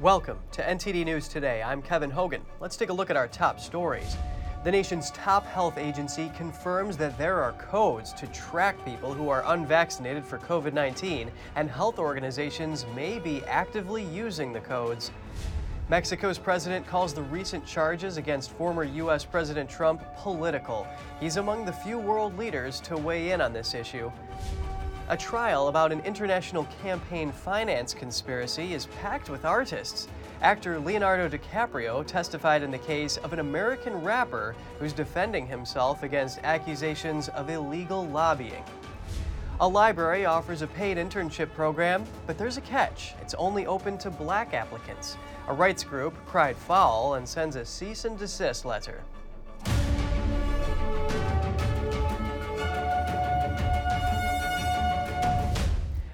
Welcome to NTD News Today. I'm Kevin Hogan. Let's take a look at our top stories. The nation's top health agency confirms that there are codes to track people who are unvaccinated for COVID 19, and health organizations may be actively using the codes. Mexico's president calls the recent charges against former U.S. President Trump political. He's among the few world leaders to weigh in on this issue. A trial about an international campaign finance conspiracy is packed with artists. Actor Leonardo DiCaprio testified in the case of an American rapper who's defending himself against accusations of illegal lobbying. A library offers a paid internship program, but there's a catch. It's only open to black applicants. A rights group cried foul and sends a cease and desist letter.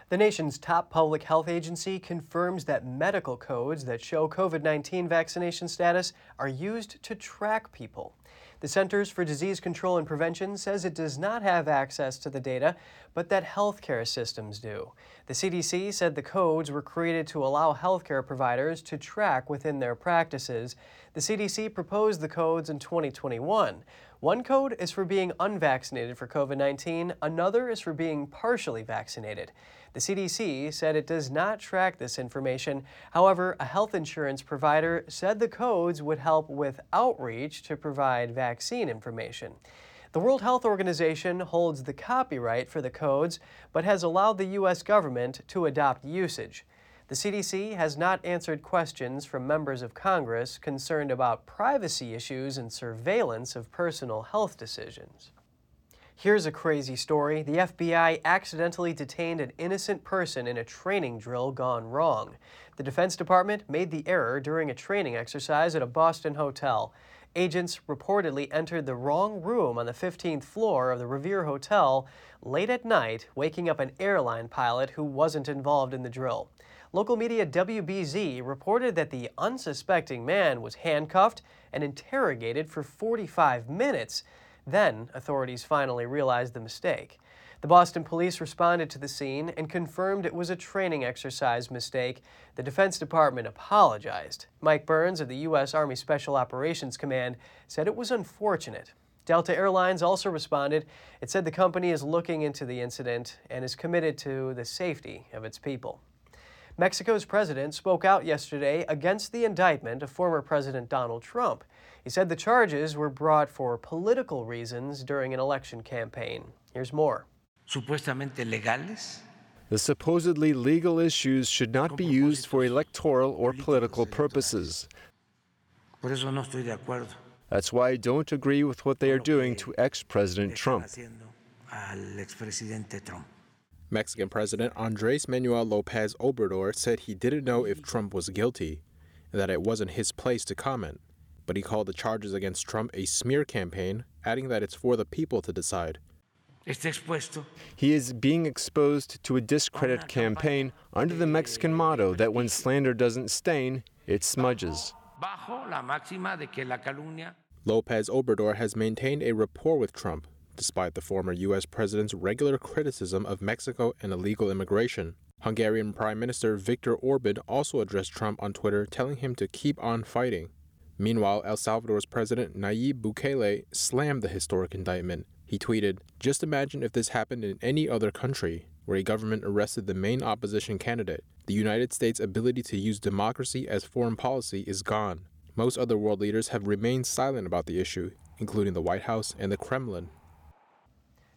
The nation's top public health agency confirms that medical codes that show COVID 19 vaccination status are used to track people. The Centers for Disease Control and Prevention says it does not have access to the data, but that healthcare systems do. The CDC said the codes were created to allow healthcare providers to track within their practices. The CDC proposed the codes in 2021. One code is for being unvaccinated for COVID 19, another is for being partially vaccinated. The CDC said it does not track this information. However, a health insurance provider said the codes would help with outreach to provide vaccine information. The World Health Organization holds the copyright for the codes, but has allowed the U.S. government to adopt usage. The CDC has not answered questions from members of Congress concerned about privacy issues and surveillance of personal health decisions. Here's a crazy story. The FBI accidentally detained an innocent person in a training drill gone wrong. The Defense Department made the error during a training exercise at a Boston hotel. Agents reportedly entered the wrong room on the 15th floor of the Revere Hotel late at night, waking up an airline pilot who wasn't involved in the drill. Local media WBZ reported that the unsuspecting man was handcuffed and interrogated for 45 minutes. Then, authorities finally realized the mistake. The Boston police responded to the scene and confirmed it was a training exercise mistake. The Defense Department apologized. Mike Burns of the U.S. Army Special Operations Command said it was unfortunate. Delta Airlines also responded. It said the company is looking into the incident and is committed to the safety of its people. Mexico's president spoke out yesterday against the indictment of former President Donald Trump. He said the charges were brought for political reasons during an election campaign. Here's more. Supuestamente legales. The supposedly legal issues should not be used for electoral or political purposes. Por eso no estoy de acuerdo. That's why I don't agree with what they are doing to ex President Trump. Trump. Mexican President Andres Manuel Lopez Obrador said he didn't know if Trump was guilty and that it wasn't his place to comment. But he called the charges against Trump a smear campaign, adding that it's for the people to decide. He is being exposed to a discredit campaign under the Mexican motto that when slander doesn't stain, it smudges. Lopez Obrador has maintained a rapport with Trump, despite the former U.S. president's regular criticism of Mexico and illegal immigration. Hungarian Prime Minister Viktor Orban also addressed Trump on Twitter, telling him to keep on fighting. Meanwhile, El Salvador's President Nayib Bukele slammed the historic indictment. He tweeted, Just imagine if this happened in any other country, where a government arrested the main opposition candidate. The United States' ability to use democracy as foreign policy is gone. Most other world leaders have remained silent about the issue, including the White House and the Kremlin.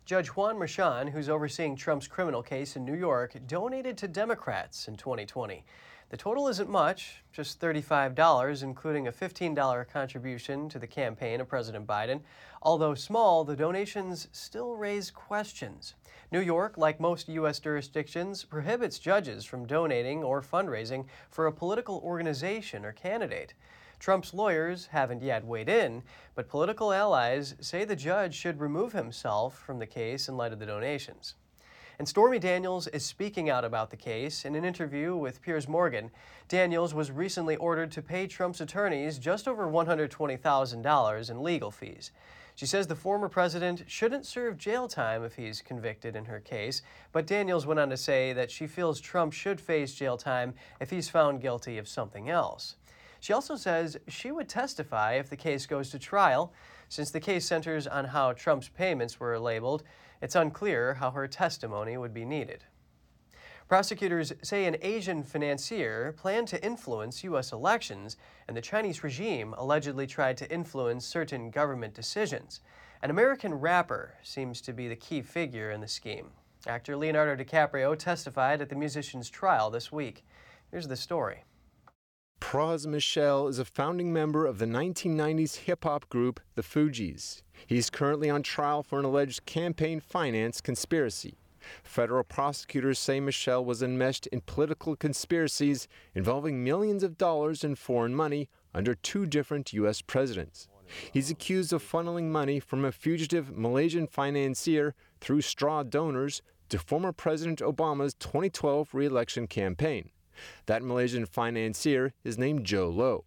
Judge Juan Merchan, who's overseeing Trump's criminal case in New York, donated to Democrats in 2020. The total isn't much, just $35, including a $15 contribution to the campaign of President Biden. Although small, the donations still raise questions. New York, like most U.S. jurisdictions, prohibits judges from donating or fundraising for a political organization or candidate. Trump's lawyers haven't yet weighed in, but political allies say the judge should remove himself from the case in light of the donations. And Stormy Daniels is speaking out about the case. In an interview with Piers Morgan, Daniels was recently ordered to pay Trump's attorneys just over $120,000 in legal fees. She says the former president shouldn't serve jail time if he's convicted in her case, but Daniels went on to say that she feels Trump should face jail time if he's found guilty of something else. She also says she would testify if the case goes to trial. Since the case centers on how Trump's payments were labeled, it's unclear how her testimony would be needed. Prosecutors say an Asian financier planned to influence U.S. elections, and the Chinese regime allegedly tried to influence certain government decisions. An American rapper seems to be the key figure in the scheme. Actor Leonardo DiCaprio testified at the musician's trial this week. Here's the story. Pras Michel is a founding member of the 1990s hip hop group The Fugees. He's currently on trial for an alleged campaign finance conspiracy. Federal prosecutors say Michel was enmeshed in political conspiracies involving millions of dollars in foreign money under two different U.S. presidents. He's accused of funneling money from a fugitive Malaysian financier through straw donors to former President Obama's 2012 reelection campaign. That Malaysian financier is named Jho Low.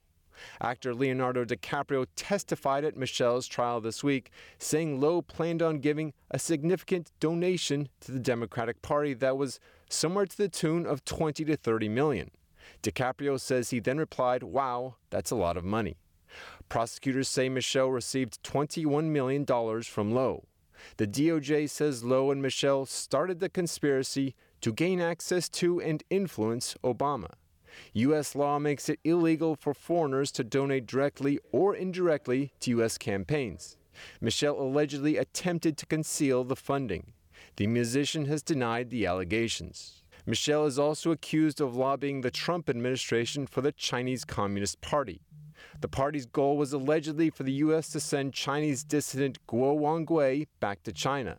Actor Leonardo DiCaprio testified at Michel's trial this week, saying Low planned on giving a significant donation to the Democratic Party that was somewhere to the tune of 20 to 30 million. DiCaprio says he then replied, Wow, that's a lot of money. Prosecutors say Michel received $21 million from Low. The DOJ says Low and Michel started the conspiracy to gain access to and influence Obama. U.S. law makes it illegal for foreigners to donate directly or indirectly to U.S. campaigns. Michel allegedly attempted to conceal the funding. The musician has denied the allegations. Michel is also accused of lobbying the Trump administration for the Chinese Communist Party. The party's goal was allegedly for the U.S. to send Chinese dissident Guo Wengui back to China.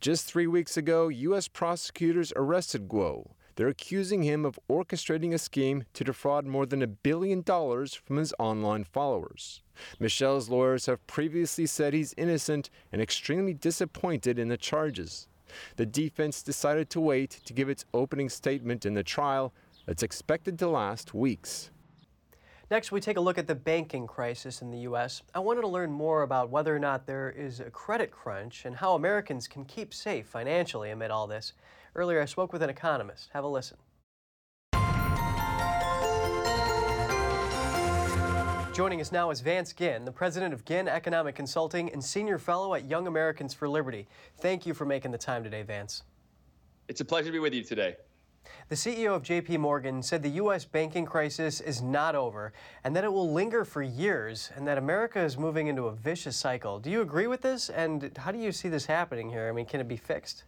Just three weeks ago, U.S. prosecutors arrested Guo. They're accusing him of orchestrating a scheme to defraud more than a billion dollars from his online followers. Michel's lawyers have previously said he's innocent and extremely disappointed in the charges. The defense decided to wait to give its opening statement in the trial that's expected to last weeks. Next, we take a look at the banking crisis in the U.S. I wanted to learn more about whether or not there is a credit crunch and how Americans can keep safe financially amid all this. Earlier, I spoke with an economist. Have a listen. Joining us now is Vance Ginn, the president of Ginn Economic Consulting and senior fellow at Young Americans for Liberty. Thank you for making the time today, Vance. It's a pleasure to be with you today. The CEO of JP Morgan said the U.S. banking crisis is not over and that it will linger for years and that America is moving into a vicious cycle. Do you agree with this? And how do you see this happening here? I mean, can it be fixed?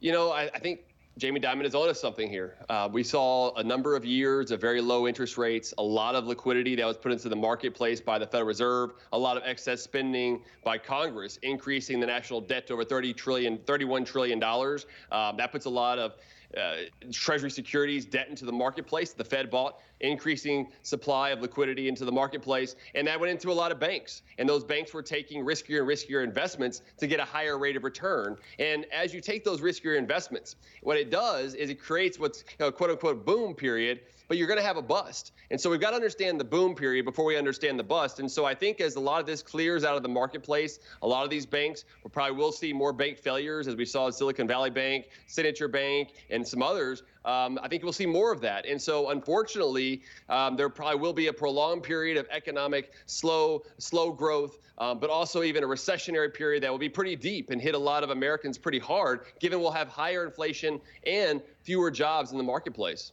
You know, I, I think Jamie Dimon is onto something here. Uh, we saw a number of years of very low interest rates, a lot of liquidity that was put into the marketplace by the Federal Reserve, a lot of excess spending by Congress, increasing the national debt to over 30 trillion, 31 trillion dollars. Um, that puts a lot of Uh, Treasury securities debt into the marketplace. The Fed bought increasing supply of liquidity into the marketplace, and that went into a lot of banks. And those banks were taking riskier and riskier investments to get a higher rate of return. And as you take those riskier investments, what it does is it creates what's know, quote unquote boom period but you're going to have a bust. And so we've got to understand the boom period before we understand the bust. And so I think as a lot of this clears out of the marketplace, a lot of these banks, we probably will see more bank failures as we saw Silicon Valley Bank, Signature Bank, and some others. Um, I think we'll see more of that. And so, unfortunately, um, there probably will be a prolonged period of economic slow, slow growth, um, but also even a recessionary period that will be pretty deep and hit a lot of Americans pretty hard, given we'll have higher inflation and fewer jobs in the marketplace.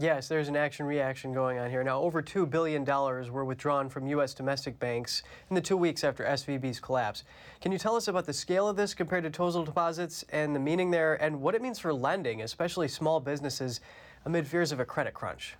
Yes, there's an action reaction going on here. Now, over $2 billion were withdrawn from U.S. domestic banks in the two weeks after SVB's collapse. Can you tell us about the scale of this compared to total deposits and the meaning there, and what it means for lending, especially small businesses, amid fears of a credit crunch?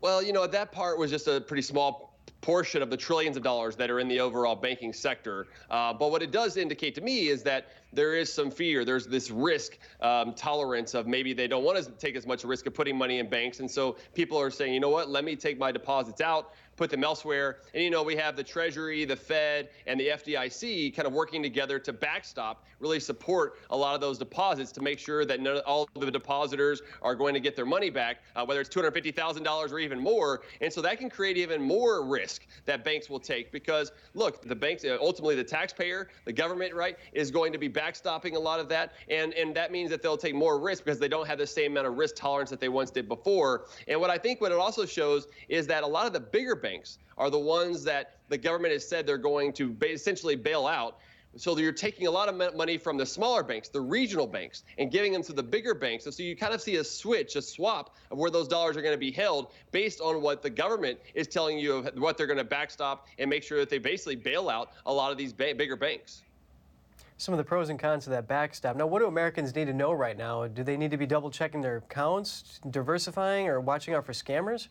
Well, you know, that part was just a pretty small portion of the trillions of dollars that are in the overall banking sector. Uh, but what it does indicate to me is that there is some fear. There's this risk um, tolerance of maybe they don't want to take as much risk of putting money in banks. And so people are saying, you know what, let me take my deposits out put them elsewhere. And, you know, we have the Treasury, the Fed, and the FDIC kind of working together to backstop, really support a lot of those deposits to make sure that none, all the depositors are going to get their money back, uh, whether it's $250,000 or even more. And so that can create even more risk that banks will take because, look, the banks, uh, ultimately the taxpayer, the government, right, is going to be backstopping a lot of that. And, and that means that they'll take more risk because they don't have the same amount of risk tolerance that they once did before. And what I think what it also shows is that a lot of the bigger banks are the ones that the government has said they're going to essentially bail out. So you're taking a lot of money from the smaller banks, the regional banks, and giving them to the bigger banks. And so you kind of see a switch, a swap of where those dollars are going to be held based on what the government is telling you of what they're going to backstop and make sure that they basically bail out a lot of these ba- bigger banks. Some of the pros and cons of that backstop. Now, what do Americans need to know right now? Do they need to be double checking their accounts, diversifying, or watching out for scammers?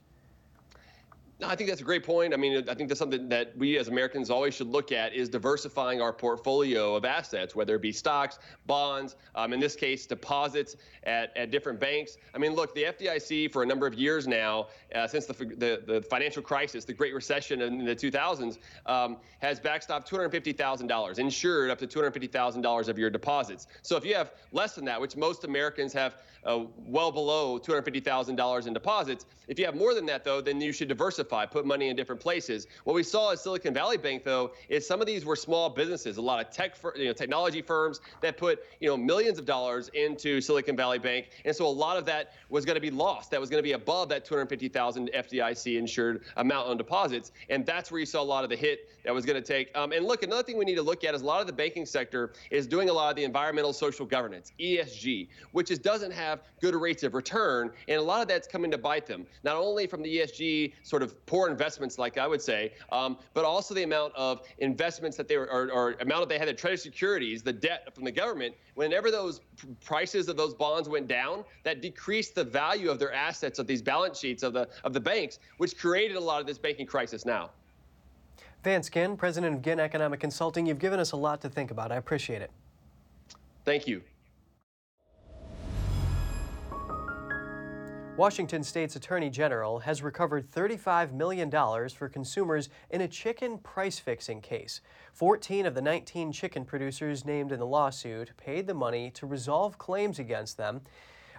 No, I think that's a great point. I mean, I think that's something that we as Americans always should look at is diversifying our portfolio of assets, whether it be stocks, bonds, um, in this case, deposits at, at different banks. I mean, look, the FDIC for a number of years now, uh, since the, the, the financial crisis, the Great Recession in the 2000s, um, has backstopped $250,000, insured up to $250,000 of your deposits. So if you have less than that, which most Americans have uh, well below $250,000 in deposits, if you have more than that, though, then you should diversify put money in different places. What we saw at Silicon Valley Bank, though, is some of these were small businesses, a lot of tech, you know, technology firms that put you know millions of dollars into Silicon Valley Bank, and so a lot of that was going to be lost. That was going to be above that 250,000 FDIC insured amount on deposits, and that's where you saw a lot of the hit that was going to take. Um, and look, another thing we need to look at is a lot of the banking sector is doing a lot of the environmental social governance (ESG), which is doesn't have good rates of return, and a lot of that's coming to bite them. Not only from the ESG sort of poor investments, like I would say, um, but also the amount of investments that they were, or, or amount that they had in treasury securities, the debt from the government. Whenever those prices of those bonds went down, that decreased the value of their assets of these balance sheets of the of the banks, which created a lot of this banking crisis now. Vance Ginn, president of Ginn Economic Consulting, you've given us a lot to think about. I appreciate it. Thank you. Washington State's Attorney General has recovered $35 million for consumers in a chicken price fixing case. 14 of the 19 chicken producers named in the lawsuit paid the money to resolve claims against them.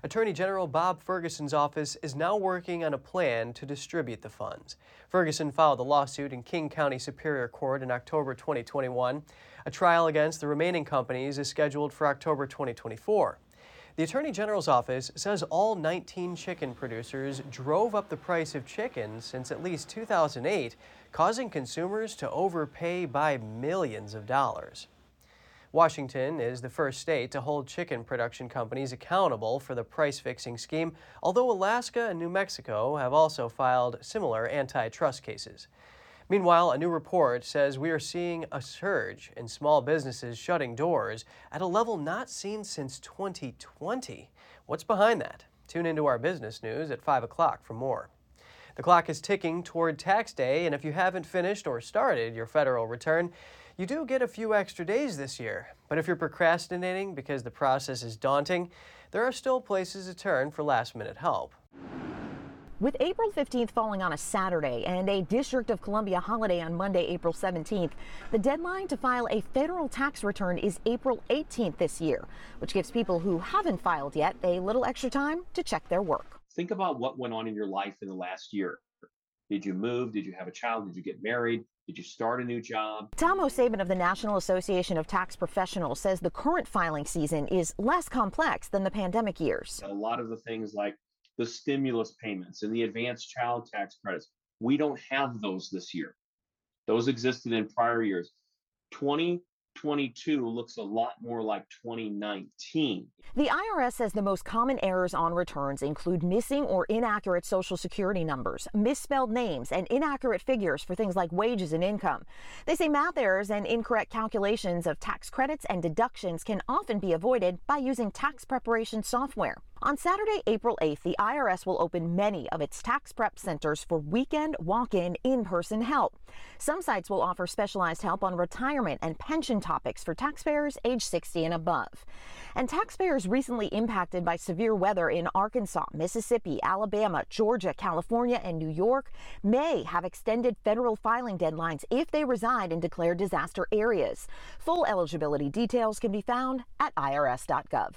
Attorney General Bob Ferguson's office is now working on a plan to distribute the funds. Ferguson filed the lawsuit in King County Superior Court in October 2021. A trial against the remaining companies is scheduled for October 2024. The Attorney General's office says all 19 chicken producers drove up the price of chicken since at least 2008, causing consumers to overpay by millions of dollars. Washington is the first state to hold chicken production companies accountable for the price fixing scheme, although Alaska and New Mexico have also filed similar antitrust cases. Meanwhile, a new report says we are seeing a surge in small businesses shutting doors at a level not seen since 2020. What's behind that? Tune into our business news at 5 o'clock for more. The clock is ticking toward tax day, and if you haven't finished or started your federal return, you do get a few extra days this year. But if you're procrastinating because the process is daunting, there are still places to turn for last minute help. With April 15th falling on a Saturday and a District of Columbia holiday on Monday, April 17th, the deadline to file a federal tax return is April 18th this year, which gives people who haven't filed yet a little extra time to check their work. Think about what went on in your life in the last year. Did you move? Did you have a child? Did you get married? Did you start a new job? Tom O'Saben of the National Association of Tax Professionals says the current filing season is less complex than the pandemic years. A lot of the things like the stimulus payments and the advanced child tax credits. We don't have those this year. Those existed in prior years. 2022 looks a lot more like 2019. The IRS says the most common errors on returns include missing or inaccurate social security numbers, misspelled names, and inaccurate figures for things like wages and income. They say math errors and incorrect calculations of tax credits and deductions can often be avoided by using tax preparation software. On Saturday, April 8th, the IRS will open many of its tax prep centers for weekend walk in in person help. Some sites will offer specialized help on retirement and pension topics for taxpayers age 60 and above. And taxpayers recently impacted by severe weather in Arkansas, Mississippi, Alabama, Georgia, California, and New York may have extended federal filing deadlines if they reside in declared disaster areas. Full eligibility details can be found at irs.gov.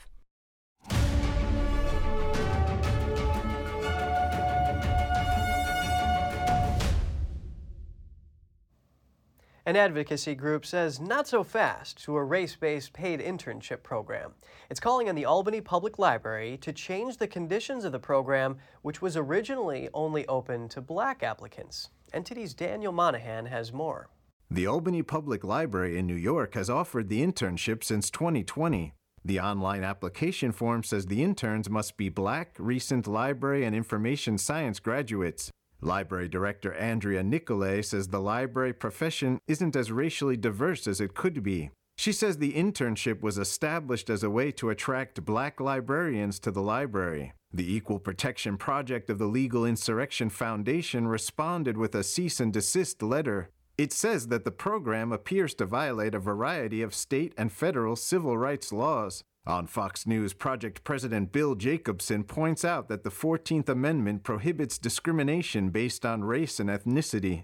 An advocacy group says not so fast to a race based paid internship program. It's calling on the Albany Public Library to change the conditions of the program, which was originally only open to black applicants. NTD's Daniel Monahan has more. The Albany Public Library in New York has offered the internship since 2020. The online application form says the interns must be black, recent library and information science graduates. Library Director Andrea Nicolay says the library profession isn't as racially diverse as it could be. She says the internship was established as a way to attract black librarians to the library. The Equal Protection Project of the Legal Insurrection Foundation responded with a cease and desist letter. It says that the program appears to violate a variety of state and federal civil rights laws. On Fox News, Project President Bill Jacobson points out that the 14th Amendment prohibits discrimination based on race and ethnicity.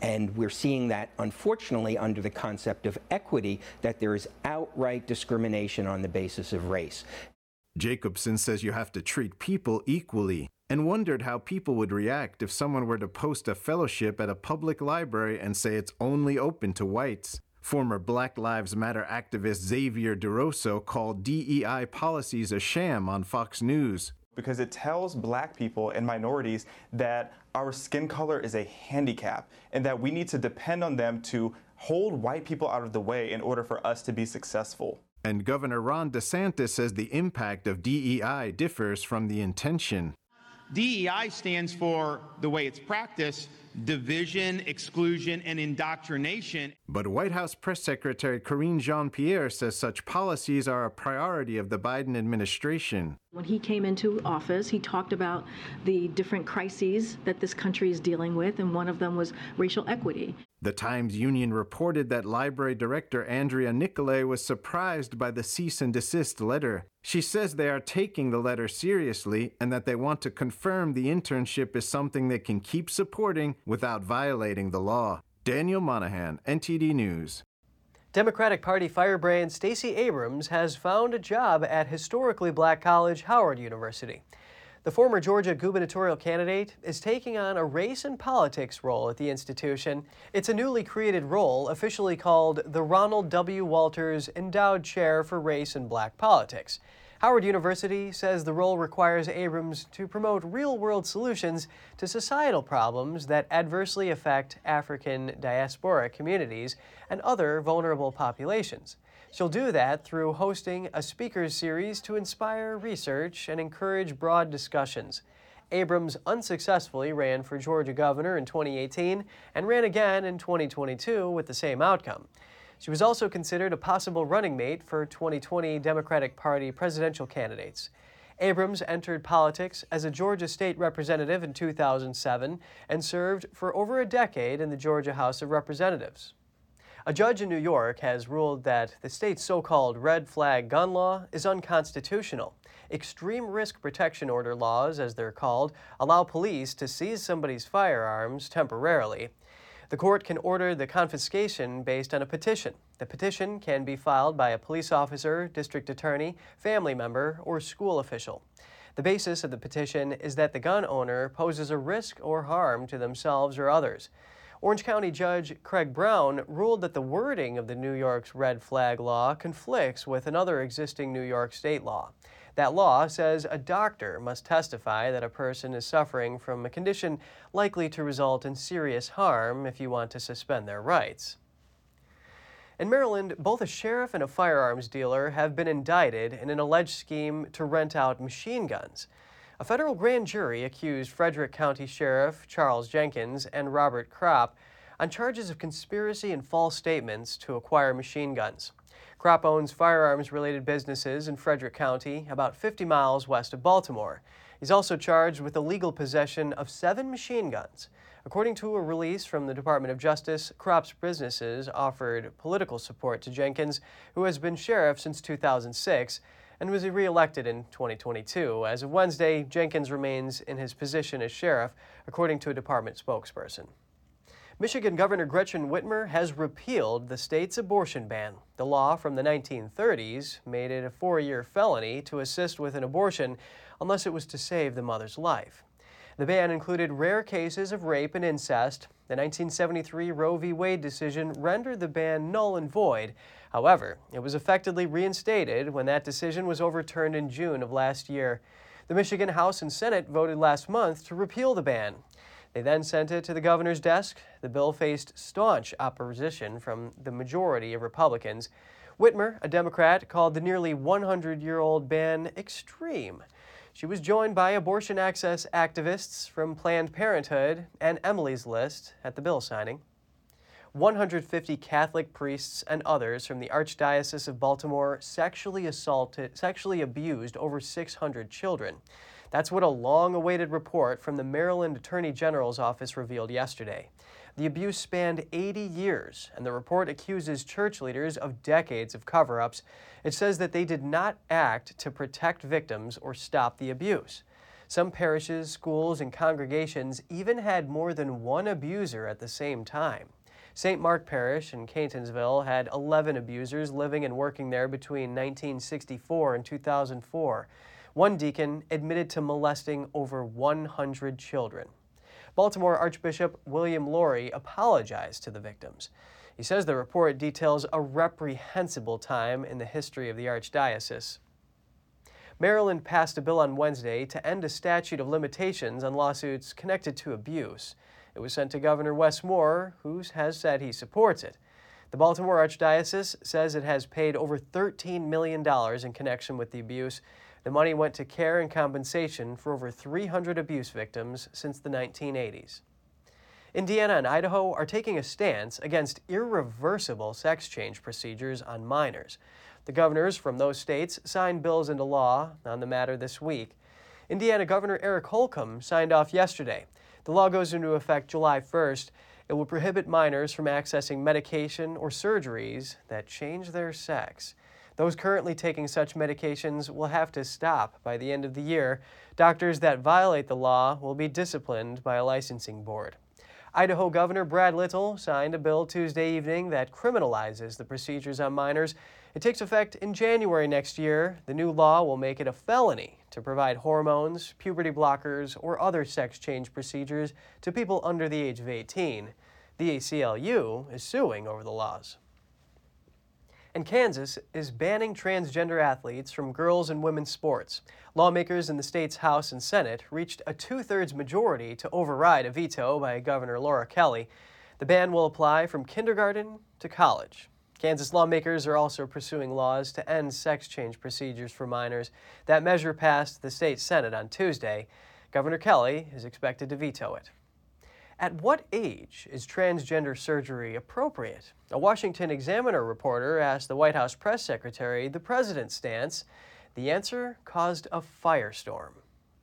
And we're seeing that, unfortunately, under the concept of equity, that there is outright discrimination on the basis of race. Jacobson says you have to treat people equally and wondered how people would react if someone were to post a fellowship at a public library and say it's only open to whites. Former Black Lives Matter activist Xavier DeRosso called DEI policies a sham on Fox News. Because it tells black people and minorities that our skin color is a handicap and that we need to depend on them to hold white people out of the way in order for us to be successful. And Governor Ron DeSantis says the impact of DEI differs from the intention. DEI stands for the way it's practiced division, exclusion, and indoctrination. But White House Press Secretary Karine Jean Pierre says such policies are a priority of the Biden administration. When he came into office, he talked about the different crises that this country is dealing with, and one of them was racial equity. The Times Union reported that library director Andrea Nicolay was surprised by the cease and desist letter. She says they are taking the letter seriously and that they want to confirm the internship is something they can keep supporting without violating the law. Daniel Monahan, NTD News. Democratic Party firebrand Stacey Abrams has found a job at historically black college Howard University. The former Georgia gubernatorial candidate is taking on a race and politics role at the institution. It's a newly created role officially called the Ronald W. Walters Endowed Chair for Race and Black Politics. Howard University says the role requires Abrams to promote real world solutions to societal problems that adversely affect African diasporic communities and other vulnerable populations. She'll do that through hosting a speakers series to inspire research and encourage broad discussions. Abrams unsuccessfully ran for Georgia governor in 2018 and ran again in 2022 with the same outcome. She was also considered a possible running mate for 2020 Democratic Party presidential candidates. Abrams entered politics as a Georgia state representative in 2007 and served for over a decade in the Georgia House of Representatives. A judge in New York has ruled that the state's so called red flag gun law is unconstitutional. Extreme risk protection order laws, as they're called, allow police to seize somebody's firearms temporarily. The court can order the confiscation based on a petition. The petition can be filed by a police officer, district attorney, family member, or school official. The basis of the petition is that the gun owner poses a risk or harm to themselves or others. Orange County Judge Craig Brown ruled that the wording of the New York's red flag law conflicts with another existing New York state law. That law says a doctor must testify that a person is suffering from a condition likely to result in serious harm if you want to suspend their rights. In Maryland, both a sheriff and a firearms dealer have been indicted in an alleged scheme to rent out machine guns. A federal grand jury accused Frederick County Sheriff Charles Jenkins and Robert Krop on charges of conspiracy and false statements to acquire machine guns. Krop owns firearms related businesses in Frederick County, about 50 miles west of Baltimore. He's also charged with illegal possession of seven machine guns. According to a release from the Department of Justice, Krop's businesses offered political support to Jenkins, who has been sheriff since 2006 and was reelected in 2022. As of Wednesday, Jenkins remains in his position as sheriff, according to a department spokesperson. Michigan Governor Gretchen Whitmer has repealed the state's abortion ban. The law from the 1930s made it a four year felony to assist with an abortion unless it was to save the mother's life. The ban included rare cases of rape and incest. The 1973 Roe v. Wade decision rendered the ban null and void. However, it was effectively reinstated when that decision was overturned in June of last year. The Michigan House and Senate voted last month to repeal the ban. They then sent it to the governor's desk. The bill faced staunch opposition from the majority of Republicans. Whitmer, a Democrat, called the nearly 100 year old ban extreme. She was joined by abortion access activists from Planned Parenthood and Emily's List at the bill signing. 150 Catholic priests and others from the Archdiocese of Baltimore sexually assaulted, sexually abused over 600 children. That's what a long awaited report from the Maryland Attorney General's office revealed yesterday. The abuse spanned 80 years, and the report accuses church leaders of decades of cover ups. It says that they did not act to protect victims or stop the abuse. Some parishes, schools, and congregations even had more than one abuser at the same time. St. Mark Parish in Catonsville had 11 abusers living and working there between 1964 and 2004. One deacon admitted to molesting over 100 children. Baltimore Archbishop William Lori apologized to the victims. He says the report details a reprehensible time in the history of the Archdiocese. Maryland passed a bill on Wednesday to end a statute of limitations on lawsuits connected to abuse. It was sent to Governor Wes Moore, who has said he supports it. The Baltimore Archdiocese says it has paid over $13 million in connection with the abuse the money went to care and compensation for over 300 abuse victims since the 1980s. Indiana and Idaho are taking a stance against irreversible sex change procedures on minors. The governors from those states signed bills into law on the matter this week. Indiana Governor Eric Holcomb signed off yesterday. The law goes into effect July 1st. It will prohibit minors from accessing medication or surgeries that change their sex. Those currently taking such medications will have to stop by the end of the year. Doctors that violate the law will be disciplined by a licensing board. Idaho Governor Brad Little signed a bill Tuesday evening that criminalizes the procedures on minors. It takes effect in January next year. The new law will make it a felony to provide hormones, puberty blockers, or other sex change procedures to people under the age of 18. The ACLU is suing over the laws. And Kansas is banning transgender athletes from girls and women's sports. Lawmakers in the state's House and Senate reached a two thirds majority to override a veto by Governor Laura Kelly. The ban will apply from kindergarten to college. Kansas lawmakers are also pursuing laws to end sex change procedures for minors. That measure passed the state Senate on Tuesday. Governor Kelly is expected to veto it. At what age is transgender surgery appropriate? A Washington Examiner reporter asked the White House press secretary the president's stance. The answer caused a firestorm.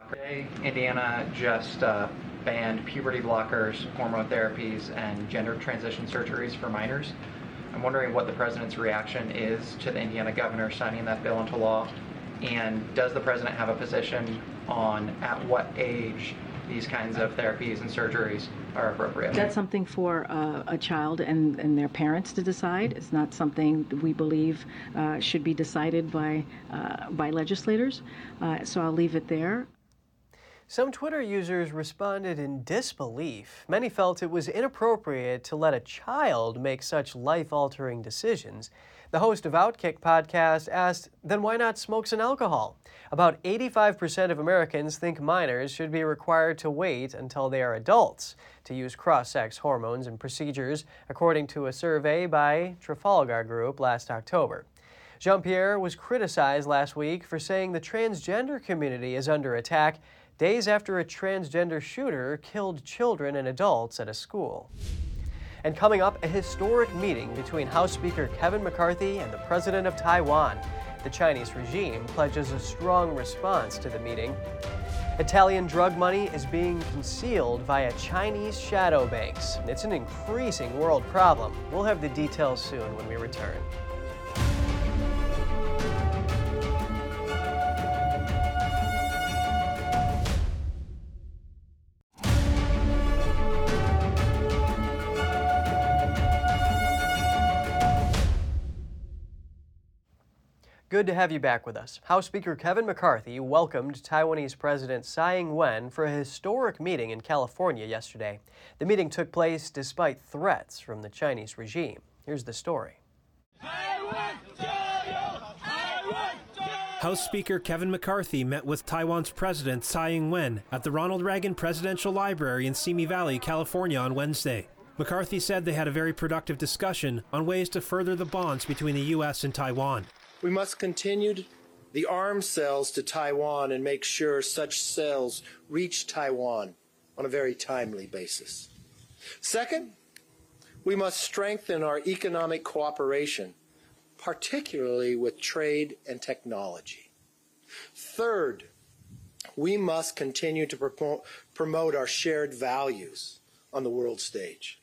Today, Indiana just uh, banned puberty blockers, hormone therapies, and gender transition surgeries for minors. I'm wondering what the president's reaction is to the Indiana governor signing that bill into law, and does the president have a position on at what age these kinds of therapies and surgeries are appropriate. That's something for uh, a child and, and their parents to decide. It's not something we believe uh, should be decided by, uh, by legislators. Uh, so I'll leave it there. Some Twitter users responded in disbelief. Many felt it was inappropriate to let a child make such life altering decisions. The host of Outkick podcast asked, then why not smokes and alcohol? About 85% of Americans think minors should be required to wait until they are adults to use cross sex hormones and procedures, according to a survey by Trafalgar Group last October. Jean Pierre was criticized last week for saying the transgender community is under attack days after a transgender shooter killed children and adults at a school. And coming up, a historic meeting between House Speaker Kevin McCarthy and the President of Taiwan. The Chinese regime pledges a strong response to the meeting. Italian drug money is being concealed via Chinese shadow banks. It's an increasing world problem. We'll have the details soon when we return. Good to have you back with us. House Speaker Kevin McCarthy welcomed Taiwanese President Tsai Ing wen for a historic meeting in California yesterday. The meeting took place despite threats from the Chinese regime. Here's the story. House Speaker Kevin McCarthy met with Taiwan's President Tsai Ing wen at the Ronald Reagan Presidential Library in Simi Valley, California on Wednesday. McCarthy said they had a very productive discussion on ways to further the bonds between the U.S. and Taiwan. We must continue the arms sales to Taiwan and make sure such sales reach Taiwan on a very timely basis. Second, we must strengthen our economic cooperation, particularly with trade and technology. Third, we must continue to promote, our shared values on the world stage.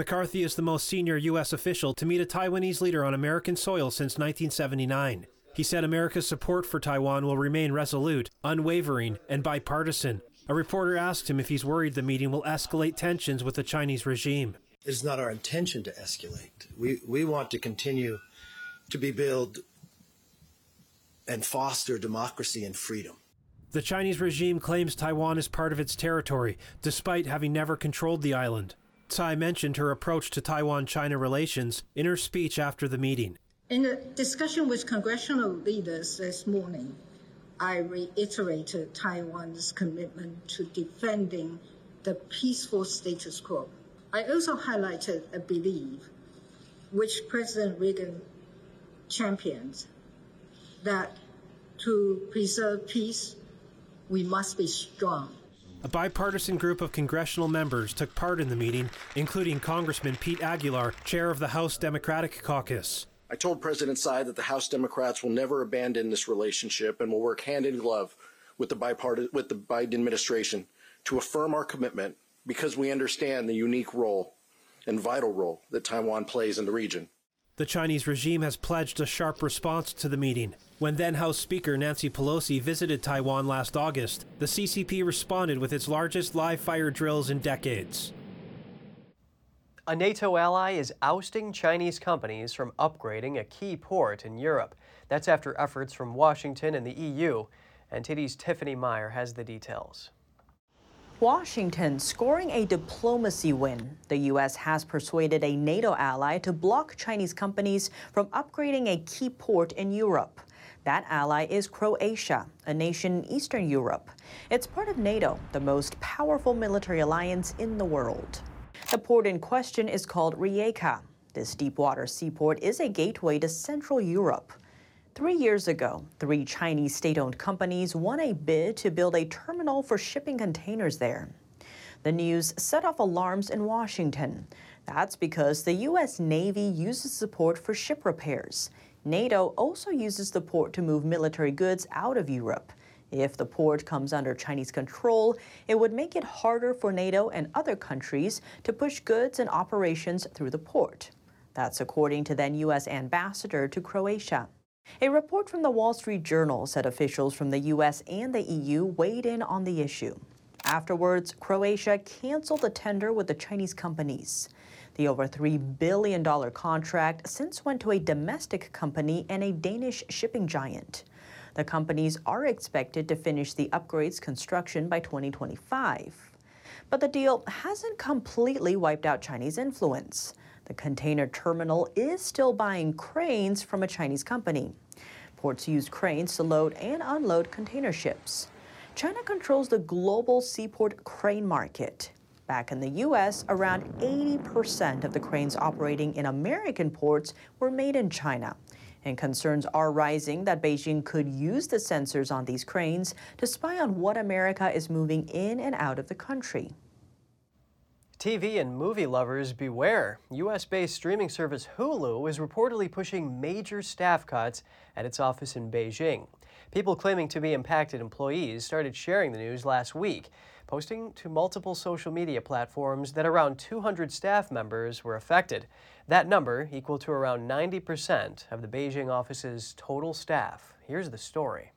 McCarthy is the most senior U.S. official to meet a Taiwanese leader on American soil since 1979. He said America's support for Taiwan will remain resolute, unwavering, and bipartisan. A reporter asked him if he's worried the meeting will escalate tensions with the Chinese regime. It is not our intention to escalate. We, we want to continue to be build and foster democracy and freedom. The Chinese regime claims Taiwan is part of its territory, despite having never controlled the island. Tsai mentioned her approach to Taiwan China relations in her speech after the meeting. In a discussion with congressional leaders this morning, I reiterated Taiwan's commitment to defending the peaceful status quo. I also highlighted a belief, which President Reagan champions that to preserve peace, we must be strong. A bipartisan group of congressional members took part in the meeting, including Congressman Pete Aguilar, chair of the House Democratic Caucus. I told President Tsai that the House Democrats will never abandon this relationship and will work hand in glove with the, bipartisan, with the Biden administration to affirm our commitment because we understand the unique role and vital role that Taiwan plays in the region. The Chinese regime has pledged a sharp response to the meeting. When then House Speaker Nancy Pelosi visited Taiwan last August, the CCP responded with its largest live fire drills in decades. A NATO ally is ousting Chinese companies from upgrading a key port in Europe. That's after efforts from Washington and the EU. And NTD's Tiffany Meyer has the details. Washington scoring a diplomacy win. The U.S. has persuaded a NATO ally to block Chinese companies from upgrading a key port in Europe. That ally is Croatia, a nation in Eastern Europe. It's part of NATO, the most powerful military alliance in the world. The port in question is called Rijeka. This deepwater seaport is a gateway to Central Europe. Three years ago, three Chinese state owned companies won a bid to build a terminal for shipping containers there. The news set off alarms in Washington. That's because the U.S. Navy uses the port for ship repairs. NATO also uses the port to move military goods out of Europe. If the port comes under Chinese control, it would make it harder for NATO and other countries to push goods and operations through the port. That's according to then U.S. ambassador to Croatia. A report from the Wall Street Journal said officials from the U.S. and the EU weighed in on the issue. Afterwards, Croatia canceled the tender with the Chinese companies. The over $3 billion contract since went to a domestic company and a Danish shipping giant. The companies are expected to finish the upgrade's construction by 2025. But the deal hasn't completely wiped out Chinese influence. The container terminal is still buying cranes from a Chinese company. Ports use cranes to load and unload container ships. China controls the global seaport crane market. Back in the U.S., around 80% of the cranes operating in American ports were made in China. And concerns are rising that Beijing could use the sensors on these cranes to spy on what America is moving in and out of the country. TV and movie lovers beware. US based streaming service Hulu is reportedly pushing major staff cuts at its office in Beijing. People claiming to be impacted employees started sharing the news last week, posting to multiple social media platforms that around 200 staff members were affected. That number equal to around 90% of the Beijing office's total staff. Here's the story.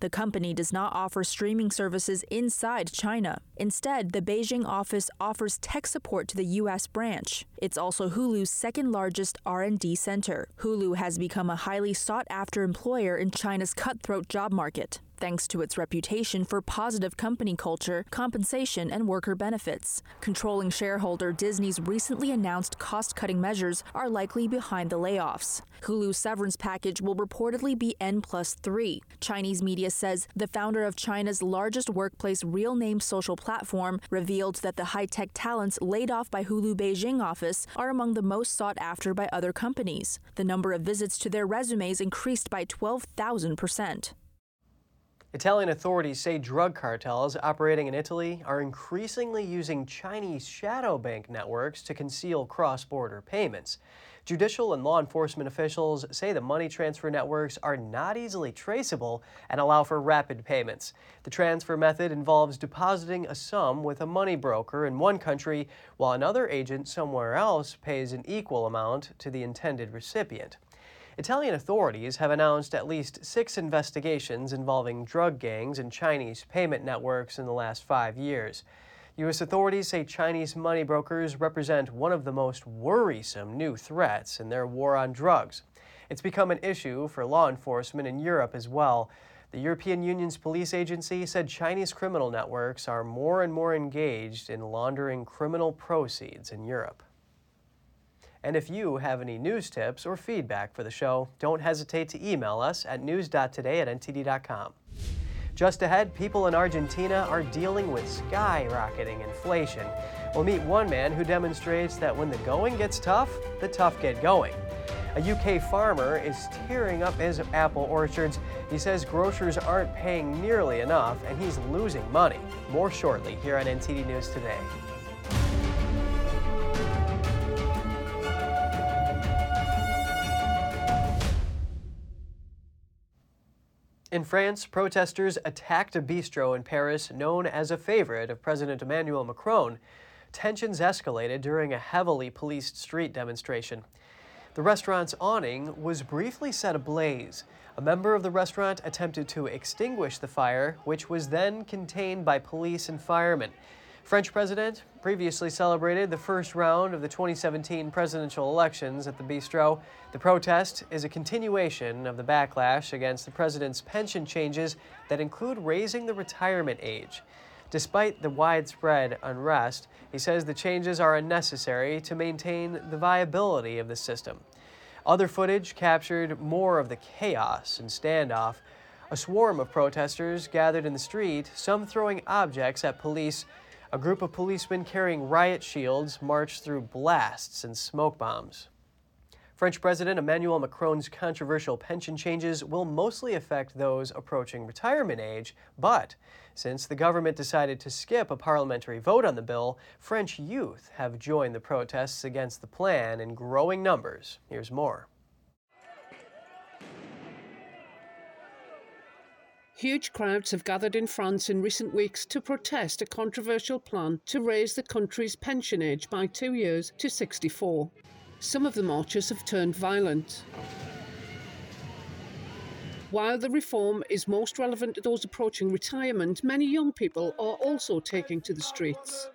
The company does not offer streaming services inside China. Instead, the Beijing office offers tech support to the US branch. It's also Hulu's second largest R&D center. Hulu has become a highly sought after employer in China's cutthroat job market thanks to its reputation for positive company culture, compensation, and worker benefits. Controlling shareholder Disney's recently announced cost cutting measures are likely behind the layoffs. Hulu's severance package will reportedly be N plus 3. Chinese media says the founder of China's largest workplace real name social platform revealed that the high tech talents laid off by Hulu Beijing office are among the most sought after by other companies. The number of visits to their resumes increased by 12,000%. Italian authorities say drug cartels operating in Italy are increasingly using Chinese shadow bank networks to conceal cross border payments. Judicial and law enforcement officials say the money transfer networks are not easily traceable and allow for rapid payments. The transfer method involves depositing a sum with a money broker in one country while another agent somewhere else pays an equal amount to the intended recipient. Italian authorities have announced at least six investigations involving drug gangs and Chinese payment networks in the last five years. U.S. authorities say Chinese money brokers represent one of the most worrisome new threats in their war on drugs. It's become an issue for law enforcement in Europe as well. The European Union's police agency said Chinese criminal networks are more and more engaged in laundering criminal proceeds in Europe. And if you have any news tips or feedback for the show, don't hesitate to email us at news.today at ntd.com. Just ahead, people in Argentina are dealing with skyrocketing inflation. We'll meet one man who demonstrates that when the going gets tough, the tough get going. A UK farmer is tearing up his apple orchards. He says grocers aren't paying nearly enough and he's losing money. More shortly here on NTD News Today. In France, protesters attacked a bistro in Paris known as a favorite of President Emmanuel Macron. Tensions escalated during a heavily policed street demonstration. The restaurant's awning was briefly set ablaze. A member of the restaurant attempted to extinguish the fire, which was then contained by police and firemen. French president previously celebrated the first round of the 2017 presidential elections at the bistro. The protest is a continuation of the backlash against the president's pension changes that include raising the retirement age. Despite the widespread unrest, he says the changes are unnecessary to maintain the viability of the system. Other footage captured more of the chaos and standoff. A swarm of protesters gathered in the street, some throwing objects at police a group of policemen carrying riot shields marched through blasts and smoke bombs. French President Emmanuel Macron's controversial pension changes will mostly affect those approaching retirement age, but since the government decided to skip a parliamentary vote on the bill, French youth have joined the protests against the plan in growing numbers. Here's more. Huge crowds have gathered in France in recent weeks to protest a controversial plan to raise the country's pension age by two years to 64. Some of the marchers have turned violent. While the reform is most relevant to those approaching retirement, many young people are also taking to the streets.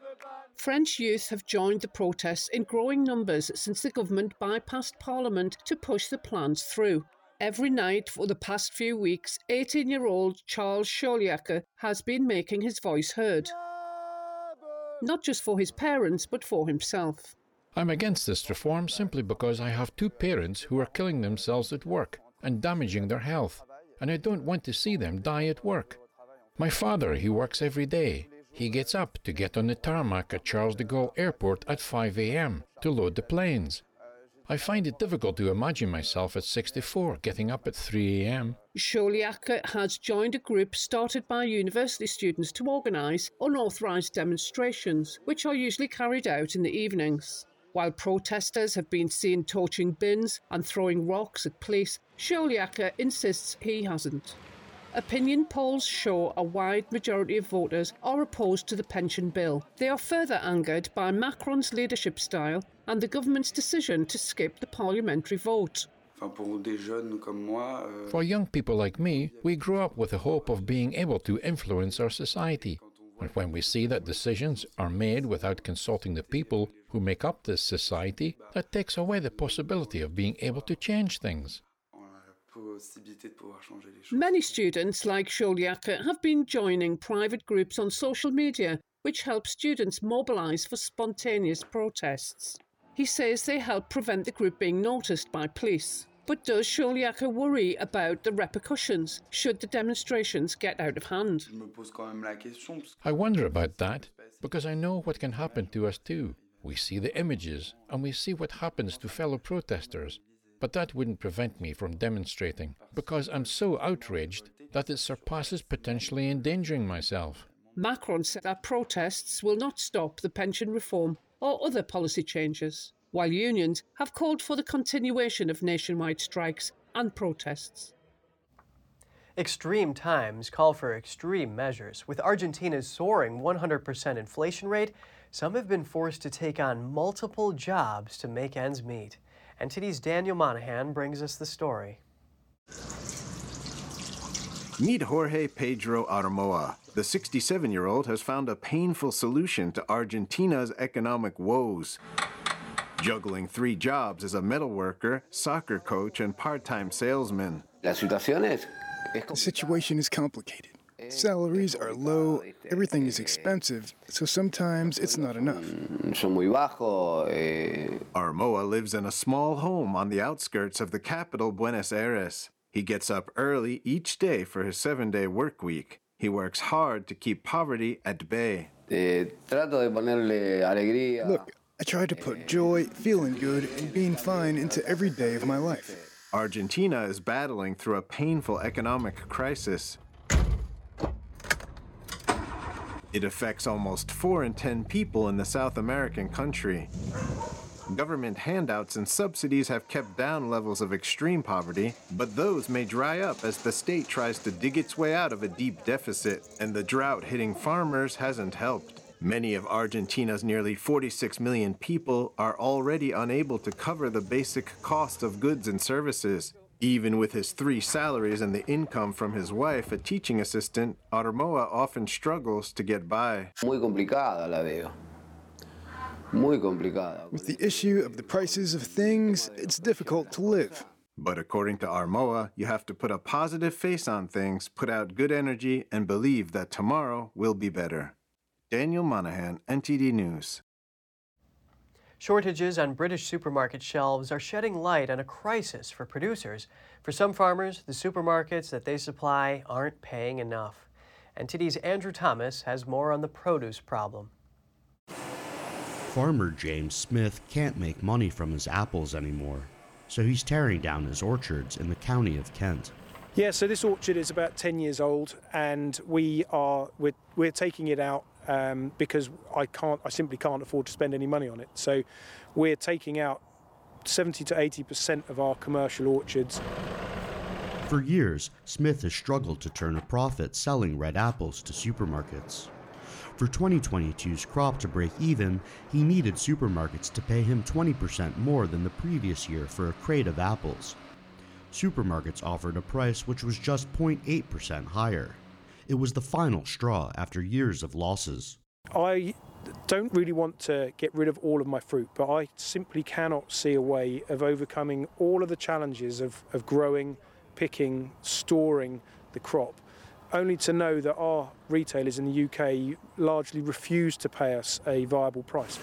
French youth have joined the protests in growing numbers since the government bypassed parliament to push the plans through. Every night for the past few weeks, 18 year old Charles Scholiaker has been making his voice heard. Not just for his parents, but for himself. I'm against this reform simply because I have two parents who are killing themselves at work and damaging their health, and I don't want to see them die at work. My father, he works every day. He gets up to get on the tarmac at Charles de Gaulle Airport at 5 a.m. to load the planes. I find it difficult to imagine myself at 64 getting up at 3 a.m. Sholiaka has joined a group started by university students to organise unauthorised demonstrations, which are usually carried out in the evenings. While protesters have been seen torching bins and throwing rocks at police, Sholiaka insists he hasn't. Opinion polls show a wide majority of voters are opposed to the pension bill. They are further angered by Macron's leadership style and the government's decision to skip the parliamentary vote. For young people like me, we grew up with the hope of being able to influence our society. And when we see that decisions are made without consulting the people who make up this society, that takes away the possibility of being able to change things. Many students, like Sholiaka, have been joining private groups on social media which help students mobilise for spontaneous protests. He says they help prevent the group being noticed by police. But does Sholiaka worry about the repercussions should the demonstrations get out of hand? I wonder about that because I know what can happen to us too. We see the images and we see what happens to fellow protesters. But that wouldn't prevent me from demonstrating because I'm so outraged that it surpasses potentially endangering myself. Macron said that protests will not stop the pension reform or other policy changes, while unions have called for the continuation of nationwide strikes and protests. Extreme times call for extreme measures. With Argentina's soaring 100% inflation rate, some have been forced to take on multiple jobs to make ends meet. NTD's Daniel Monahan brings us the story. Meet Jorge Pedro Armoa. The 67 year old has found a painful solution to Argentina's economic woes. Juggling three jobs as a metal worker, soccer coach, and part time salesman. The situation is complicated. Salaries are low, everything is expensive, so sometimes it's not enough. Armoa lives in a small home on the outskirts of the capital, Buenos Aires. He gets up early each day for his seven day work week. He works hard to keep poverty at bay. Look, I try to put joy, feeling good, and being fine into every day of my life. Argentina is battling through a painful economic crisis. It affects almost 4 in 10 people in the South American country. Government handouts and subsidies have kept down levels of extreme poverty, but those may dry up as the state tries to dig its way out of a deep deficit, and the drought hitting farmers hasn't helped. Many of Argentina's nearly 46 million people are already unable to cover the basic cost of goods and services. Even with his three salaries and the income from his wife, a teaching assistant, Armoa often struggles to get by. Muy complicada la veo. Muy complicada. With the issue of the prices of things, it's difficult to live. But according to Armoa, you have to put a positive face on things, put out good energy, and believe that tomorrow will be better. Daniel Monahan, NTD News. Shortages on British supermarket shelves are shedding light on a crisis for producers. For some farmers, the supermarkets that they supply aren't paying enough. And NTD's Andrew Thomas has more on the produce problem. Farmer James Smith can't make money from his apples anymore, so he's tearing down his orchards in the county of Kent. Yeah, so this orchard is about 10 years old, and we are we're, we're taking it out um, because I can't, I simply can't afford to spend any money on it. So we're taking out 70 to 80 percent of our commercial orchards. For years, Smith has struggled to turn a profit selling red apples to supermarkets. For 2022's crop to break even, he needed supermarkets to pay him 20% more than the previous year for a crate of apples. Supermarkets offered a price which was just 0.8% higher. It was the final straw after years of losses. I don't really want to get rid of all of my fruit, but I simply cannot see a way of overcoming all of the challenges of, of growing, picking, storing the crop, only to know that our retailers in the UK largely refuse to pay us a viable price.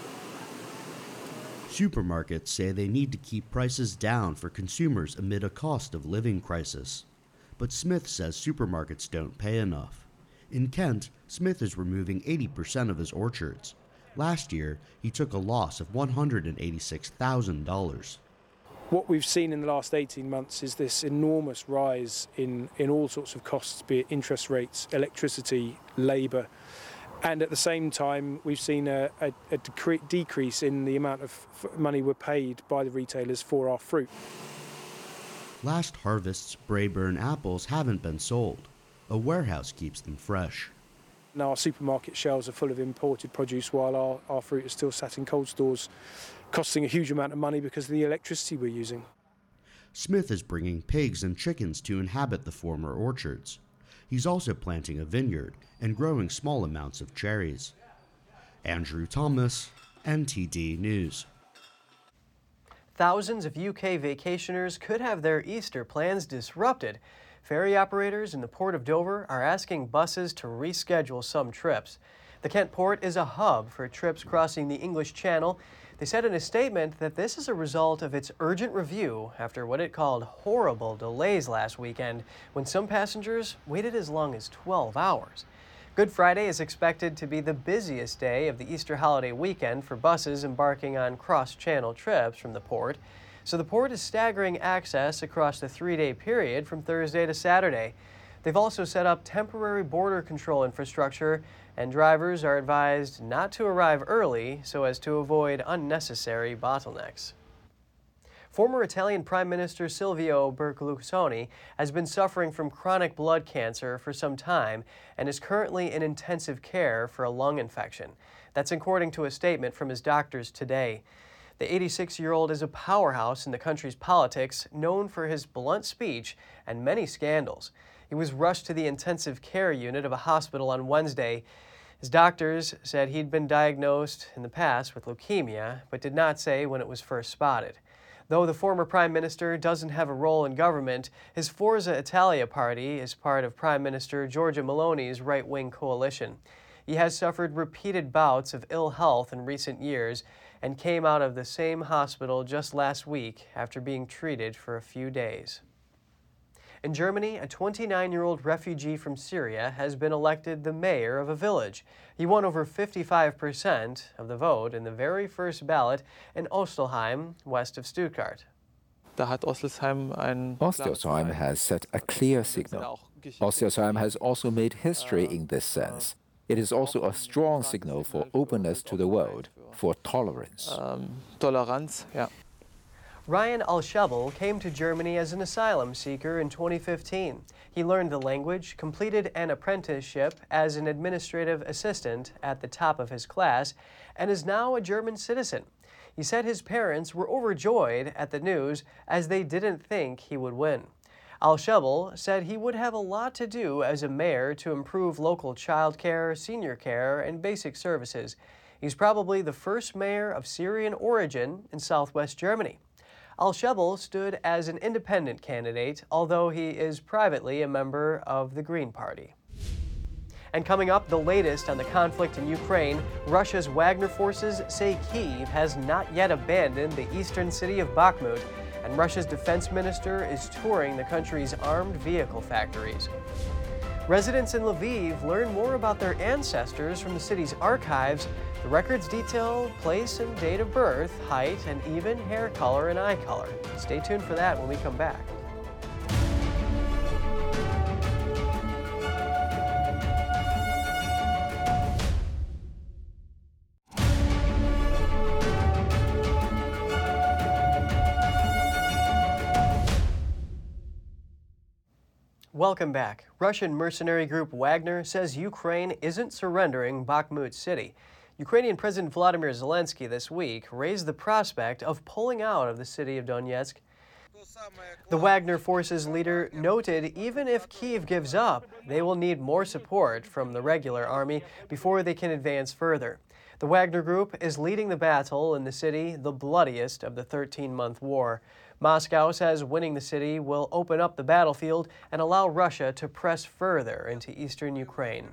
Supermarkets say they need to keep prices down for consumers amid a cost of living crisis but Smith says supermarkets don't pay enough. In Kent, Smith is removing 80% of his orchards. Last year, he took a loss of $186,000. what we've seen in the last 18 months is this enormous rise in, in all sorts of costs, be it interest rates, electricity, labour. And at the same time, we've seen a, a, a decrease in the amount of money we're paid by the retailers for our fruit. Last harvest's Braeburn apples haven't been sold. A warehouse keeps them fresh. Now our supermarket shelves are full of imported produce while our, our fruit is still sat in cold stores, costing a huge amount of money because of the electricity we're using. Smith is bringing pigs and chickens to inhabit the former orchards. He's also planting a vineyard and growing small amounts of cherries. Andrew Thomas, NTD News. Thousands of UK vacationers could have their Easter plans disrupted. Ferry operators in the Port of Dover are asking buses to reschedule some trips. The Kent Port is a hub for trips crossing the English Channel. They said in a statement that this is a result of its urgent review after what it called horrible delays last weekend when some passengers waited as long as 12 hours. Good Friday is expected to be the busiest day of the Easter holiday weekend for buses embarking on cross channel trips from the port. So the port is staggering access across the three day period from Thursday to Saturday. They've also set up temporary border control infrastructure, and drivers are advised not to arrive early so as to avoid unnecessary bottlenecks. Former Italian Prime Minister Silvio Berlusconi has been suffering from chronic blood cancer for some time and is currently in intensive care for a lung infection. That's according to a statement from his doctors today. The 86 year old is a powerhouse in the country's politics, known for his blunt speech and many scandals. He was rushed to the intensive care unit of a hospital on Wednesday. His doctors said he'd been diagnosed in the past with leukemia, but did not say when it was first spotted. Though the former prime minister doesn't have a role in government, his Forza Italia party is part of Prime Minister Giorgia Meloni's right wing coalition. He has suffered repeated bouts of ill health in recent years and came out of the same hospital just last week after being treated for a few days. In Germany, a 29 year old refugee from Syria has been elected the mayor of a village. He won over 55% of the vote in the very first ballot in Ostelsheim, west of Stuttgart. Ostelsheim has set a clear signal. Ostelsheim has also made history in this sense. It is also a strong signal for openness to the world, for tolerance. Toleranz, ja. Ryyan Alshebl came to Germany as an asylum seeker in 2015. He learned the language, completed an apprenticeship as an administrative assistant at the top of his class, and is now a German citizen. He said his parents were overjoyed at the news as they didn't think he would win. Alshebl said he would have a lot to do as a mayor to improve local child care, senior care, and basic services. He's probably the first mayor of Syrian origin in southwest Germany. Alshebl stood as an independent candidate, although he is privately a member of the Green Party. And coming up, the latest on the conflict in Ukraine, Russia's Wagner forces say Kyiv has not yet abandoned the eastern city of Bakhmut, and Russia's defense minister is touring the country's armed vehicle factories. Residents in Lviv learn more about their ancestors from the city's archives the records detail place and date of birth, height, and even hair color and eye color. Stay tuned for that when we come back. Welcome back. Russian mercenary group Wagner says Ukraine isn't surrendering Bakhmut city. Ukrainian President Vladimir Zelensky this week raised the prospect of pulling out of the city of Donetsk. The Wagner forces leader noted even if Kiev gives up, they will need more support from the regular army before they can advance further. The Wagner Group is leading the battle in the city, the bloodiest of the 13 month war. Moscow says winning the city will open up the battlefield and allow Russia to press further into eastern Ukraine.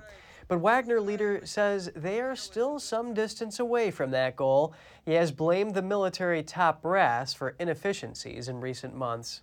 But Wagner leader says they are still some distance away from that goal. He has blamed the military top brass for inefficiencies in recent months.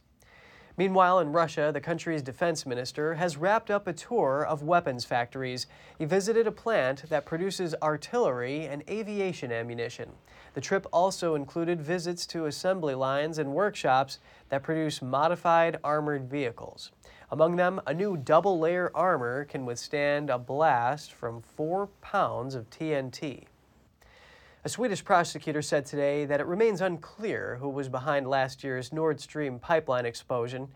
Meanwhile, in Russia, the country's defense minister has wrapped up a tour of weapons factories. He visited a plant that produces artillery and aviation ammunition. The trip also included visits to assembly lines and workshops that produce modified armored vehicles. Among them, a new double layer armor can withstand a blast from four pounds of TNT. A Swedish prosecutor said today that it remains unclear who was behind last year's Nord Stream pipeline explosion.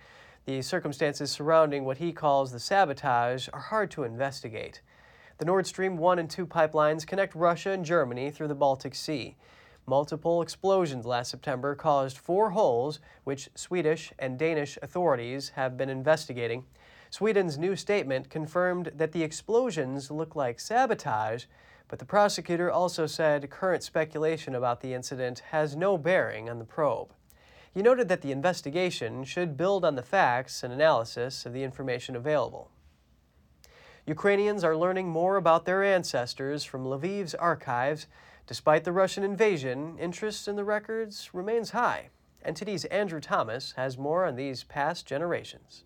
The circumstances surrounding what he calls the sabotage are hard to investigate. The Nord Stream 1 and 2 pipelines connect Russia and Germany through the Baltic Sea. Multiple explosions last September caused four holes, which Swedish and Danish authorities have been investigating. Sweden's new statement confirmed that the explosions look like sabotage, but the prosecutor also said current speculation about the incident has no bearing on the probe. He noted that the investigation should build on the facts and analysis of the information available. Ukrainians are learning more about their ancestors from Lviv's archives. Despite the Russian invasion, interest in the records remains high. NTD's Andrew Thomas has more on these past generations.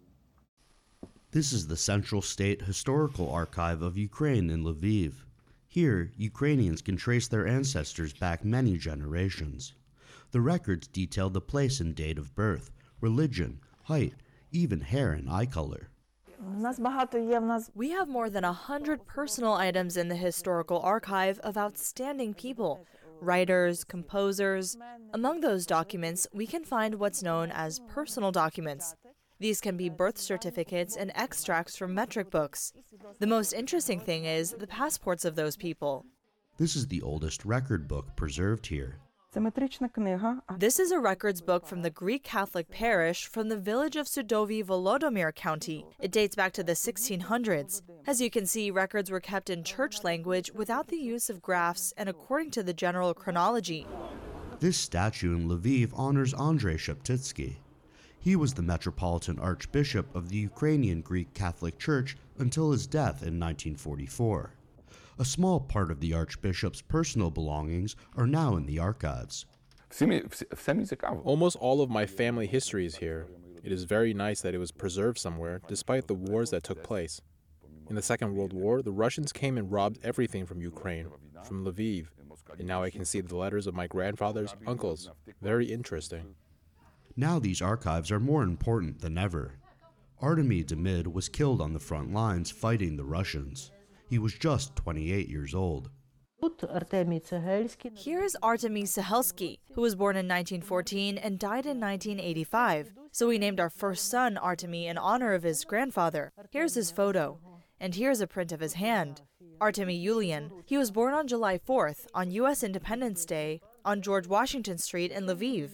This is the Central State Historical Archive of Ukraine in Lviv. Here, Ukrainians can trace their ancestors back many generations. The records detail the place and date of birth, religion, height, even hair and eye color. We have more than a hundred personal items in the historical archive of outstanding people, writers, composers. Among those documents, we can find what's known as personal documents, these can be birth certificates and extracts from metric books. The most interesting thing is the passports of those people. This is the oldest record book preserved here. This is a records book from the Greek Catholic parish from the village of Sudovi Volodomir County. It dates back to the 1600s. As you can see, records were kept in church language without the use of graphs and according to the general chronology. This statue in Lviv honors Andrei Sheptytsky, he was the Metropolitan Archbishop of the Ukrainian Greek Catholic Church until his death in 1944. A small part of the Archbishop's personal belongings are now in the archives. Almost all of my family history is here. It is very nice that it was preserved somewhere, despite the wars that took place. In the Second World War, the Russians came and robbed everything from Ukraine, from Lviv, and now I can see the letters of my grandfather's uncles. Very interesting. Now these archives are more important than ever. Artemy Demid was killed on the front lines fighting the Russians. He was just 28 years old. Here is Artemy Sahelsky, who was born in 1914 and died in 1985. So we named our first son Artemy in honor of his grandfather. Here's his photo. And here's a print of his hand. Artemy Yulian. He was born on July 4th, on U.S. Independence Day, on George Washington Street in Lviv.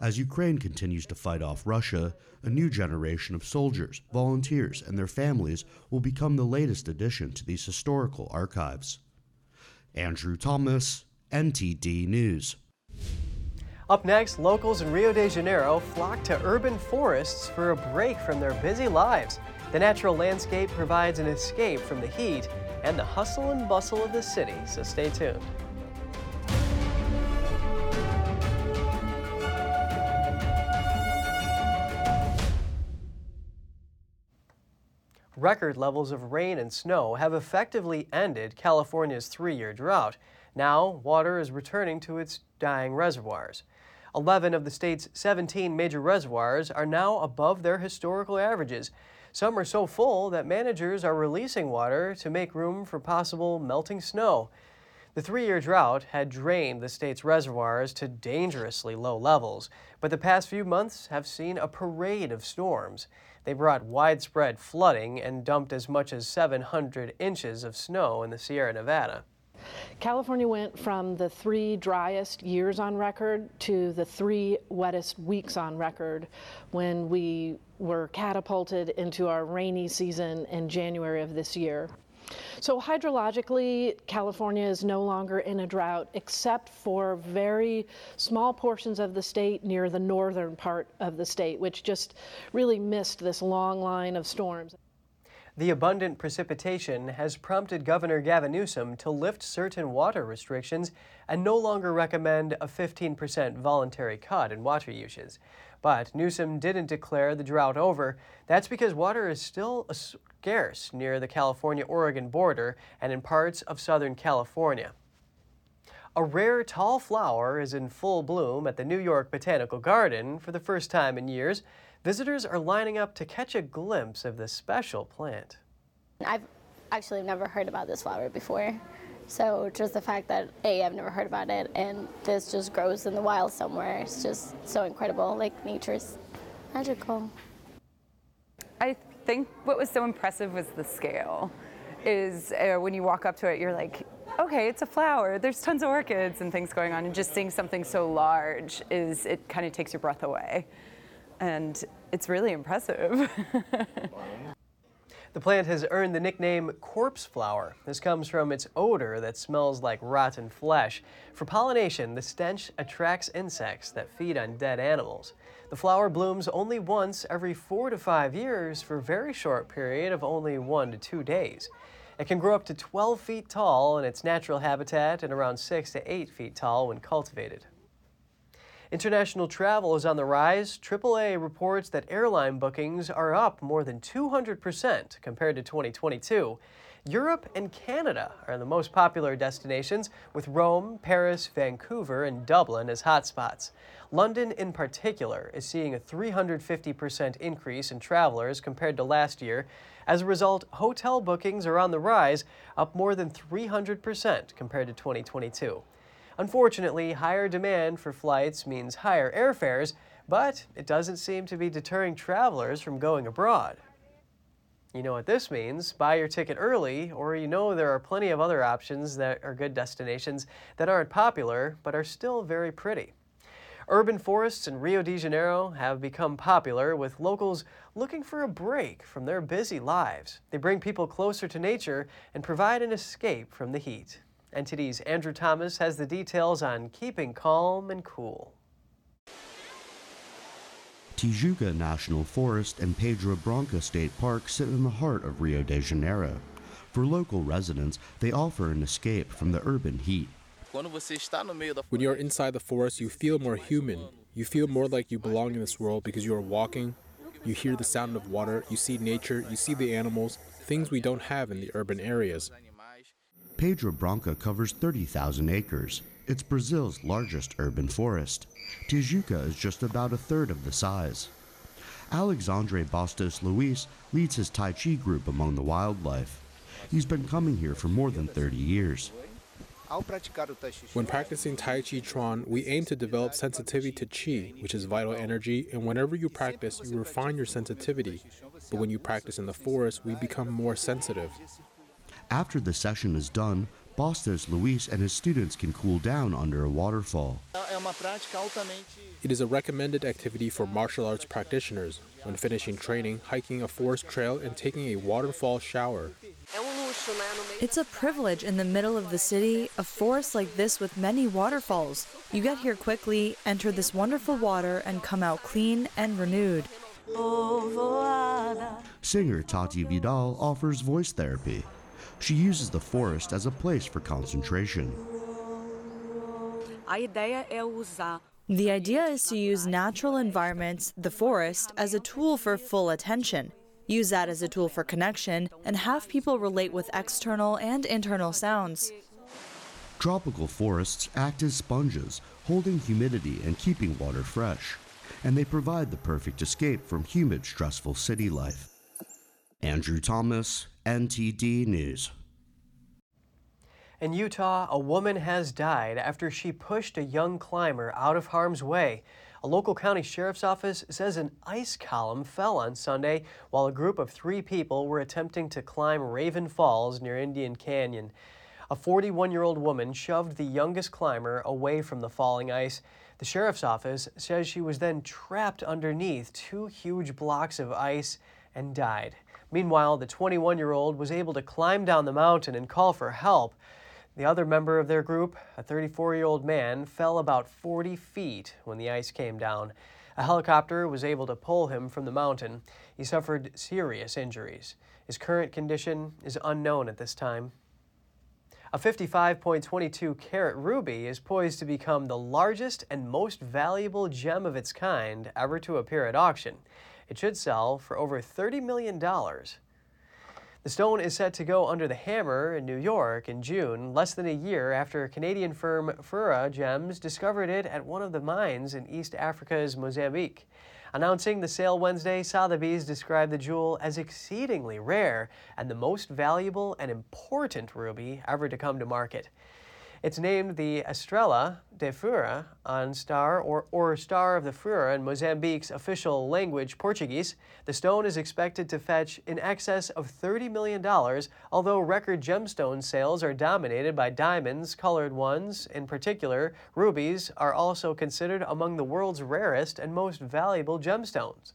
As Ukraine continues to fight off Russia, a new generation of soldiers, volunteers, and their families will become the latest addition to these historical archives. Andrew Thomas, NTD News. Up next, locals in Rio de Janeiro flock to urban forests for a break from their busy lives. The natural landscape provides an escape from the heat and the hustle and bustle of the city, so stay tuned. Record levels of rain and snow have effectively ended California's three year drought. Now, water is returning to its dying reservoirs. 11 of the state's 17 major reservoirs are now above their historical averages. Some are so full that managers are releasing water to make room for possible melting snow. The three year drought had drained the state's reservoirs to dangerously low levels, but the past few months have seen a parade of storms. They brought widespread flooding and dumped as much as 700 inches of snow in the Sierra Nevada. California went from the three driest years on record to the three wettest weeks on record when we were catapulted into our rainy season in January of this year. So hydrologically, California is no longer in a drought except for very small portions of the state near the northern part of the state, which just really missed this long line of storms. The abundant precipitation has prompted Governor Gavin Newsom to lift certain water restrictions and no longer recommend a 15% voluntary cut in water uses. But Newsom didn't declare the drought over. That's because water is still scarce near the California Oregon border and in parts of Southern California. A rare tall flower is in full bloom at the New York Botanical Garden for the first time in years. Visitors are lining up to catch a glimpse of this special plant. I've actually never heard about this flower before. So just the fact that A, I've never heard about it, and this just grows in the wild somewhere, it's just so incredible. Like nature's magical. I think what was so impressive was the scale. Is uh, when you walk up to it, you're like, okay, it's a flower. There's tons of orchids and things going on, and just seeing something so large is it kind of takes your breath away and it's really impressive. the plant has earned the nickname corpse flower. This comes from its odor that smells like rotten flesh. For pollination, the stench attracts insects that feed on dead animals. The flower blooms only once every four to five years for a very short period of only one to two days. It can grow up to 12 feet tall in its natural habitat and around 6 to 8 feet tall when cultivated. International travel is on the rise. AAA reports that airline bookings are up more than 200% compared to 2022. Europe and Canada are the most popular destinations, with Rome, Paris, Vancouver, and Dublin as hotspots. London, in particular, is seeing a 350% increase in travelers compared to last year. As a result, hotel bookings are on the rise, up more than 300% compared to 2022. Unfortunately, higher demand for flights means higher airfares, but it doesn't seem to be deterring travelers from going abroad. You know what this means buy your ticket early, or you know there are plenty of other options that are good destinations that aren't popular but are still very pretty. Urban forests in Rio de Janeiro have become popular with locals looking for a break from their busy lives. They bring people closer to nature and provide an escape from the heat. NTD's Andrew Thomas has the details on keeping calm and cool. Tijuca National Forest and Pedra Branca State Park sit in the heart of Rio de Janeiro. For local residents, they offer an escape from the urban heat. When you're inside the forest, you feel more human. You feel more like you belong in this world because you are walking, you hear the sound of water, you see nature, you see the animals, things we don't have in the urban areas. Pedra Branca covers 30,000 acres. It's Brazil's largest urban forest. Tijuca is just about a third of the size. Alexandre Bastos Luis leads his Tai Chi group among the wildlife. He's been coming here for more than 30 years. When practicing Tai Chi Chuan, we aim to develop sensitivity to Qi, which is vital energy, and whenever you practice, you refine your sensitivity. But when you practice in the forest, we become more sensitive. After the session is done, Bastos Luis and his students can cool down under a waterfall. It is a recommended activity for martial arts practitioners when finishing training, hiking a forest trail, and taking a waterfall shower. It's a privilege in the middle of the city, a forest like this with many waterfalls. You get here quickly, enter this wonderful water, and come out clean and renewed. Singer Tati Vidal offers voice therapy. She uses the forest as a place for concentration. The idea is to use natural environments, the forest, as a tool for full attention. Use that as a tool for connection and have people relate with external and internal sounds. Tropical forests act as sponges, holding humidity and keeping water fresh. And they provide the perfect escape from humid, stressful city life. Andrew Thomas, NTD News. In Utah, a woman has died after she pushed a young climber out of harm's way. A local county sheriff's office says an ice column fell on Sunday while a group of three people were attempting to climb Raven Falls near Indian Canyon. A 41 year old woman shoved the youngest climber away from the falling ice. The sheriff's office says she was then trapped underneath two huge blocks of ice and died. Meanwhile, the 21 year old was able to climb down the mountain and call for help. The other member of their group, a 34 year old man, fell about 40 feet when the ice came down. A helicopter was able to pull him from the mountain. He suffered serious injuries. His current condition is unknown at this time. A 55.22 carat ruby is poised to become the largest and most valuable gem of its kind ever to appear at auction. It should sell for over $30 million. The stone is set to go under the hammer in New York in June, less than a year after Canadian firm Fura Gems discovered it at one of the mines in East Africa's Mozambique. Announcing the sale Wednesday, Sotheby's described the jewel as exceedingly rare and the most valuable and important ruby ever to come to market. It's named the Estrela de Fura on star or, or Star of the Fura in Mozambique's official language, Portuguese. The stone is expected to fetch in excess of $30 million, although record gemstone sales are dominated by diamonds, colored ones. In particular, rubies are also considered among the world's rarest and most valuable gemstones.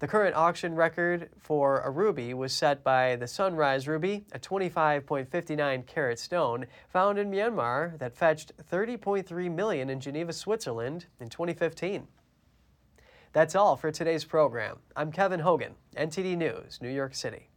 The current auction record for a ruby was set by the Sunrise Ruby, a 25.59 carat stone found in Myanmar that fetched 30.3 million in Geneva, Switzerland in 2015. That's all for today's program. I'm Kevin Hogan, NTD News, New York City.